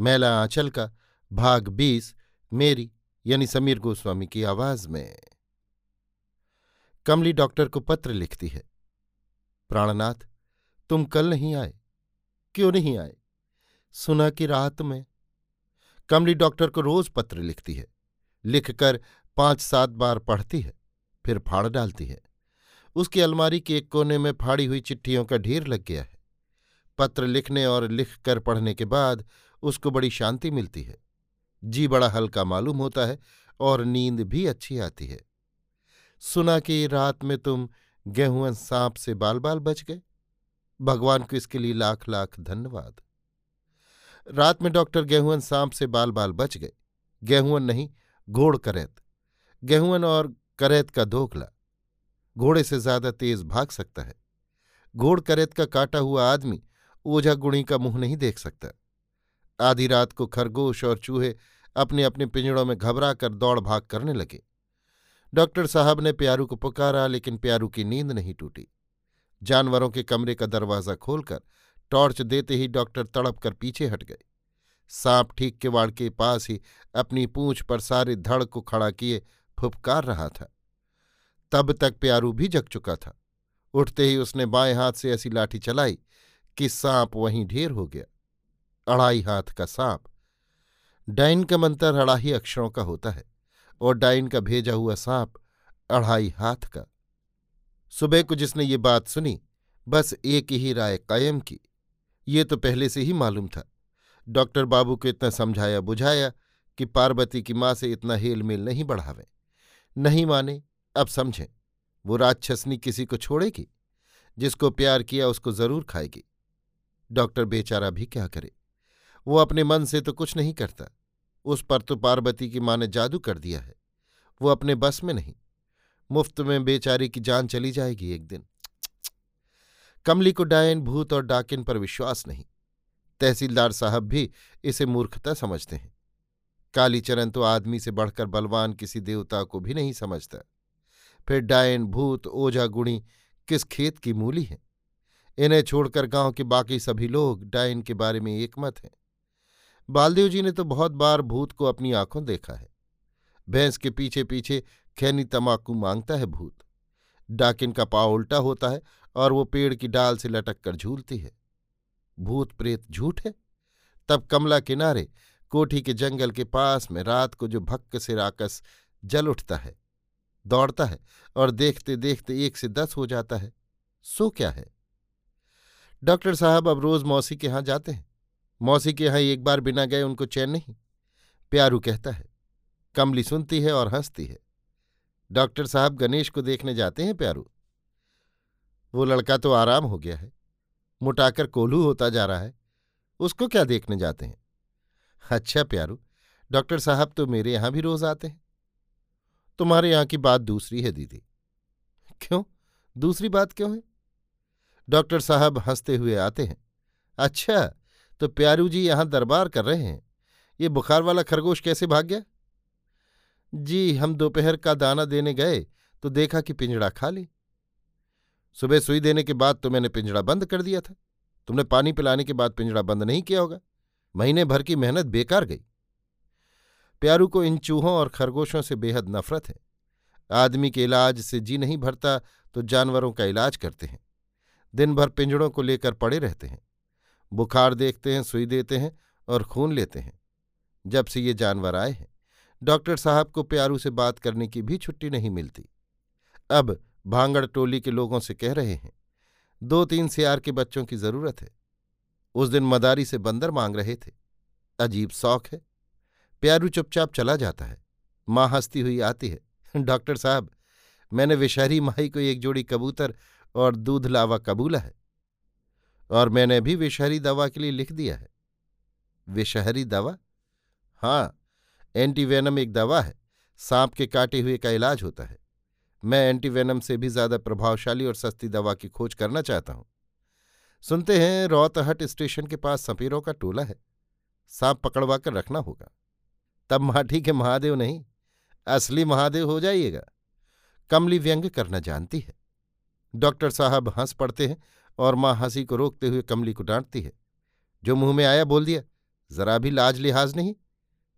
मैला आंचल का भाग बीस, मेरी यानी समीर गोस्वामी की आवाज़ में। कमली डॉक्टर को पत्र लिखती है। प्राणनाथ, तुम कल नहीं आए। क्यों नहीं आए? सुना कि रात में। कमली डॉक्टर को रोज पत्र लिखती है। लिखकर पाँच सात बार पढ़ती है, फिर फाड़ डालती है। उसकी अलमारी के एक कोने में फाड़ी हुई चिट्ठियों का ढेर लग गया है। पत्र लिखने और लिख कर पढ़ने के बाद उसको बड़ी शांति मिलती है। जी बड़ा हल्का मालूम होता है और नींद भी अच्छी आती है। सुना कि रात में तुम गेहूँ सांप से बाल बाल बच गए। भगवान को इसके लिए लाख लाख धन्यवाद। रात में डॉक्टर गेहूँ सांप से बाल बाल बच गए। गेहूँ नहीं, घोड़ करैत। गेहूँ और करैत का धोखला घोड़े से ज़्यादा तेज भाग सकता है। घोड़ करैत का काटा हुआ आदमी ओझा गुणी का मुँह नहीं देख सकता। आधी रात को खरगोश और चूहे अपने अपने पिंजड़ों में घबरा कर दौड़ भाग करने लगे। डॉक्टर साहब ने प्यारू को पुकारा, लेकिन प्यारू की नींद नहीं टूटी। जानवरों के कमरे का दरवाज़ा खोलकर टॉर्च देते ही डॉक्टर तड़प कर पीछे हट गए। सांप ठीक के वाड़ के पास ही अपनी पूंछ पर सारे धड़ को खड़ा किए फुपकार रहा था। तब तक प्यारू भी जग चुका था। उठते ही उसने बाएँ हाथ से ऐसी लाठी चलाई कि सांप वहीं ढेर हो गया। अढ़ाई हाथ का सांप। डाइन का मंत्र अढ़ाई अक्षरों का होता है और डाइन का भेजा हुआ सांप अढ़ाई हाथ का। सुबह को जिसने ये बात सुनी, बस एक ही राय कायम की। ये तो पहले से ही मालूम था। डॉक्टर बाबू को इतना समझाया बुझाया कि पार्वती की माँ से इतना हेलमेल नहीं बढ़ावे। नहीं माने, अब समझें, वो राक्षसनी किसी को छोड़ेगी? जिसको प्यार किया उसको ज़रूर खाएगी। डॉक्टर बेचारा भी क्या करे? वो अपने मन से तो कुछ नहीं करता। उस पर तो पार्वती की माँ ने जादू कर दिया है। वो अपने बस में नहीं। मुफ़्त में बेचारी की जान चली जाएगी एक दिन। कमली को डायन भूत और डाकिन पर विश्वास नहीं। तहसीलदार साहब भी इसे मूर्खता समझते हैं। कालीचरण तो आदमी से बढ़कर बलवान किसी देवता को भी नहीं समझता। फिर डायन भूत, ओझा गुणी किस खेत की मूली है? इन्हें छोड़कर गाँव के बाकी सभी लोग डायन के बारे में एकमत हैं। बालदेव जी ने तो बहुत बार भूत को अपनी आँखों देखा है। भैंस के पीछे पीछे खैनी तमाकू माँगता है भूत। डाकिन का पाव उल्टा होता है और वो पेड़ की डाल से लटक कर झूलती है। भूत प्रेत झूठ है? तब कमला किनारे, कोठी के जंगल के पास में रात को जो भक्क से राकस जल उठता है, दौड़ता है और देखते देखते एक से दस हो जाता है। सो क्या है? डॉक्टर साहब अब रोज मौसी के यहाँ जाते हैं। मौसी के यहाँ एक बार बिना गए उनको चैन नहीं। प्यारू कहता है, कमली सुनती है और हंसती है। डॉक्टर साहब गणेश को देखने जाते हैं प्यारू। वो लड़का तो आराम हो गया है, मुटाकर कोल्हू होता जा रहा है, उसको क्या देखने जाते हैं? अच्छा प्यारू, डॉक्टर साहब तो मेरे यहाँ भी रोज आते हैं। तुम्हारे यहाँ की बात दूसरी है दीदी। क्यों? दूसरी बात क्यों है? डॉक्टर साहब हँसते हुए आते हैं। अच्छा तो प्यारू जी यहाँ दरबार कर रहे हैं। ये बुखार वाला खरगोश कैसे भाग गया? जी, हम दोपहर का दाना देने गए तो देखा कि पिंजड़ा खाली। सुबह सुई देने के बाद तो मैंने पिंजड़ा बंद कर दिया था। तुमने पानी पिलाने के बाद पिंजड़ा बंद नहीं किया होगा। महीने भर की मेहनत बेकार गई। प्यारू को इन चूहों और खरगोशों से बेहद नफरत है। आदमी के इलाज से जी नहीं भरता तो जानवरों का इलाज करते हैं। दिन भर पिंजड़ों को लेकर पड़े रहते हैं। बुखार देखते हैं, सुई देते हैं और खून लेते हैं, जब से ये जानवर आए हैं। डॉक्टर साहब को प्यारू से बात करने की भी छुट्टी नहीं मिलती। अब भांगड़ टोली के लोगों से कह रहे हैं दो तीन सियार के बच्चों की ज़रूरत है। उस दिन मदारी से बंदर मांग रहे थे। अजीब शौक है। प्यारू चुपचाप चला जाता है। माँ हंसती हुई आती है। डॉक्टर साहब, मैंने विषहरी माही को एक जोड़ी कबूतर और दूध लावा कबूला है। और मैंने भी विषहरी दवा के लिए लिख दिया है। विषहरी दवा? हाँ एंटीवेनम एक दवा है, सांप के काटे हुए का इलाज होता है। मैं एंटीवेनम से भी ज़्यादा प्रभावशाली और सस्ती दवा की खोज करना चाहता हूँ। सुनते हैं, रौतहट स्टेशन के पास सपेरों का टोला है। सांप पकड़वा कर रखना होगा। तब माठी के महादेव नहीं, असली महादेव हो जाइएगा। कमली व्यंग करना जानती है। डॉक्टर साहब हंस पड़ते हैं और माँ हँसी को रोकते हुए कमली को डांटती है। जो मुँह में आया बोल दिया, जरा भी लाज लिहाज नहीं,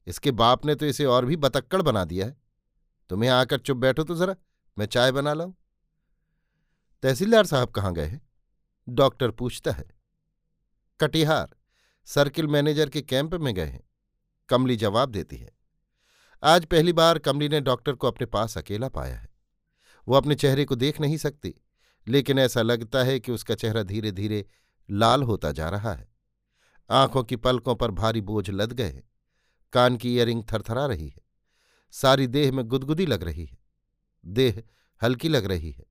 इसके बाप ने तो इसे और भी बतक्कड़ बना दिया है। तुम्हें आकर चुप बैठो तो जरा, मैं चाय बना लाऊं? तहसीलदार साहब कहाँ गए हैं? डॉक्टर पूछता है। कटिहार, सर्किल मैनेजर के कैंप में गए हैं। कमली जवाब देती है। आज पहली बार कमली ने डॉक्टर को अपने पास अकेला पाया है। वो अपने चेहरे को देख नहीं सकती। लेकिन ऐसा लगता है कि उसका चेहरा धीरे धीरे लाल होता जा रहा है। आँखों की पलकों पर भारी बोझ लद गए हैं। कान की ईयरिंग थरथरा रही है। सारी देह में गुदगुदी लग रही है। देह हल्की लग रही है।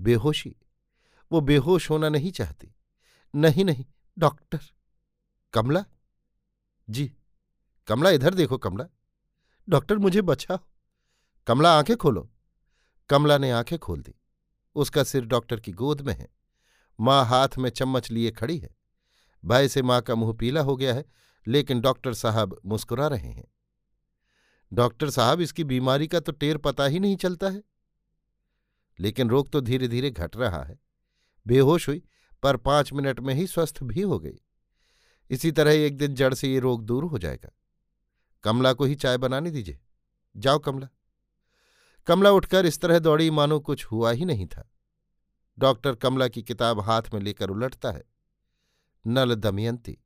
बेहोशी। वो बेहोश होना नहीं चाहती। नहीं नहीं, डॉक्टर। कमला? जी। कमला, इधर देखो कमला। डॉक्टर, मुझे बचाओ। कमला, आँखें खोलो। कमला ने आँखें खोल दी। उसका सिर डॉक्टर की गोद में है। माँ हाथ में चम्मच लिए खड़ी है। भय से माँ का मुँह पीला हो गया है, लेकिन डॉक्टर साहब मुस्कुरा रहे हैं। डॉक्टर साहब, इसकी बीमारी का तो टेर पता ही नहीं चलता है। लेकिन रोग तो धीरे धीरे घट रहा है। बेहोश हुई, पर पाँच मिनट में ही स्वस्थ भी हो गई। इसी तरह एक दिन जड़ से ये रोग दूर हो जाएगा। कमला को ही चाय बनाने दीजिए। जाओ कमला। कमला उठकर इस तरह दौड़ी मानो कुछ हुआ ही नहीं था। डॉक्टर कमला की किताब हाथ में लेकर उलटता है। नल दमयंती।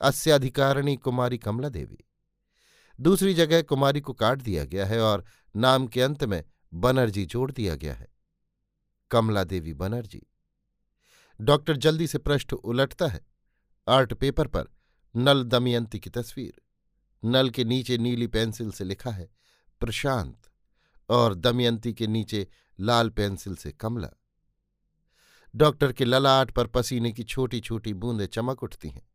अस्याधिकारिणी कुमारी कमला देवी। दूसरी जगह कुमारी को काट दिया गया है और नाम के अंत में बनर्जी जोड़ दिया गया है। कमला देवी बनर्जी। डॉक्टर जल्दी से पृष्ठ उलटता है। आर्ट पेपर पर नल दमयंती की तस्वीर। नल के नीचे नीली पेंसिल से लिखा है, प्रशांत। और दमयंती के नीचे लाल पेंसिल से कमला। डॉक्टर के ललाट पर पसीने की छोटी छोटी बूंदें चमक उठती हैं।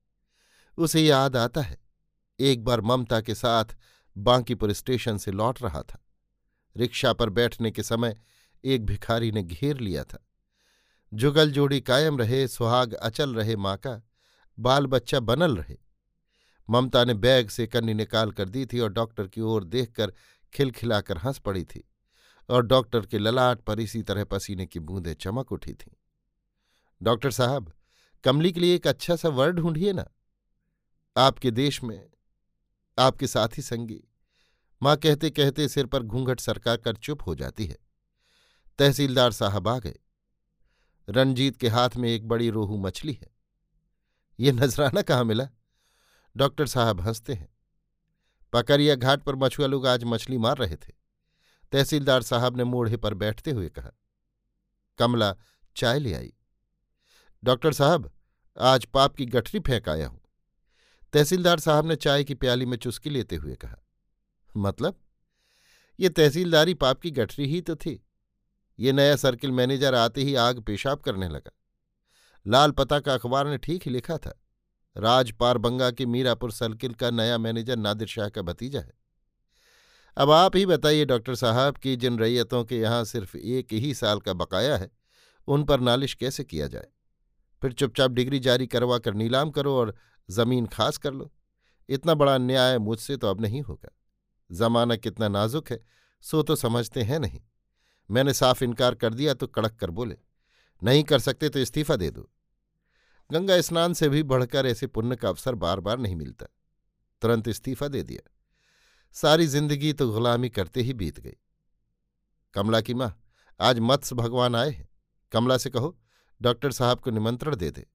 उसे याद आता है, एक बार ममता के साथ बांकीपुर स्टेशन से लौट रहा था। रिक्शा पर बैठने के समय एक भिखारी ने घेर लिया था। जुगल जोड़ी कायम रहे, सुहाग अचल रहे, माँ का बाल बच्चा बनल रहे। ममता ने बैग से कन्नी निकाल कर दी थी और डॉक्टर की ओर देखकर खिलखिलाकर हंस पड़ी थी और डॉक्टर के ललाट पर इसी तरह पसीने की बूंदें चमक उठी थीं। डॉक्टर साहब, कमली के लिए एक अच्छा सा वर्ड ढूंढिए ना। आपके देश में आपके साथी संगी, माँ कहते कहते सिर पर घूंघट सरका कर चुप हो जाती है। तहसीलदार साहब आ गए। रणजीत के हाथ में एक बड़ी रोहू मछली है। ये नजराना कहाँ मिला? डॉक्टर साहब हँसते हैं। पकरिया घाट पर मछुआ लोग आज मछली मार रहे थे। तहसीलदार साहब ने मोढ़े पर बैठते हुए कहा, कमला, चाय ले आई। डॉक्टर साहब, आज पाप की गठरी फेंक आया हूँ। तहसीलदार साहब ने चाय की प्याली में चुस्की लेते हुए कहा मतलब? ये तहसीलदारी पाप की गठरी ही तो थी। ये नया सर्किल मैनेजर आते ही आग पेशाब करने लगा। लाल पता का अखबार ने ठीक ही लिखा था। राज पारबंगा के मीरापुर सर्किल का नया मैनेजर नादिर शाह का भतीजा है। अब आप ही बताइए डॉक्टर साहब कि जिन रैयतों के यहाँ सिर्फ़ एक ही साल का बकाया है, उन पर नालिश कैसे किया जाए? फिर चुपचाप डिग्री जारी करवा कर नीलाम करो और ज़मीन खास कर लो। इतना बड़ा अन्याय मुझसे तो अब नहीं होगा। जमाना कितना नाजुक है, सो तो समझते हैं नहीं। मैंने साफ़ इनकार कर दिया तो कड़क कर बोले, नहीं कर सकते तो इस्तीफा दे दो। गंगा स्नान से भी बढ़कर ऐसे पुण्य का अवसर बार बार नहीं मिलता। तुरंत इस्तीफा दे दिया। सारी ज़िंदगी तो गुलामी करते ही बीत गई। कमला की माँ, आज मत्स्य भगवान आए हैं। कमला से कहो, डॉक्टर साहब को निमंत्रण दे दे।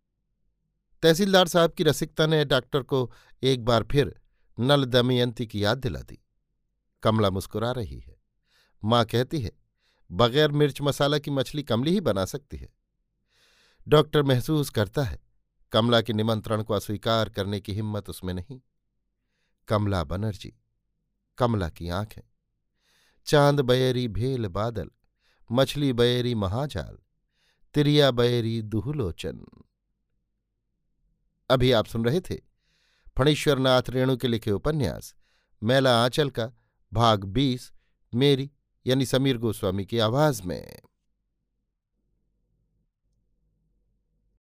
तहसीलदार साहब की रसिकता ने डॉक्टर को एक बार फिर नल दमयंती की याद दिला दी। कमला मुस्कुरा रही है। माँ कहती है, बगैर मिर्च मसाला की मछली कमली ही बना सकती है। डॉक्टर महसूस करता है कमला के निमंत्रण को अस्वीकार करने की हिम्मत उसमें नहीं। कमला बनर्जी, कमला की आँखें। चाँद बयरी भेल बादल, मछली बयरी महाजाल, तिरिया बयरी दुहलोचन। अभी आप सुन रहे थे फणीश्वरनाथ रेणु के लिखे उपन्यास, मैला आंचल का, भाग बीस, मेरी यानी समीर गोस्वामी की आवाज़ में।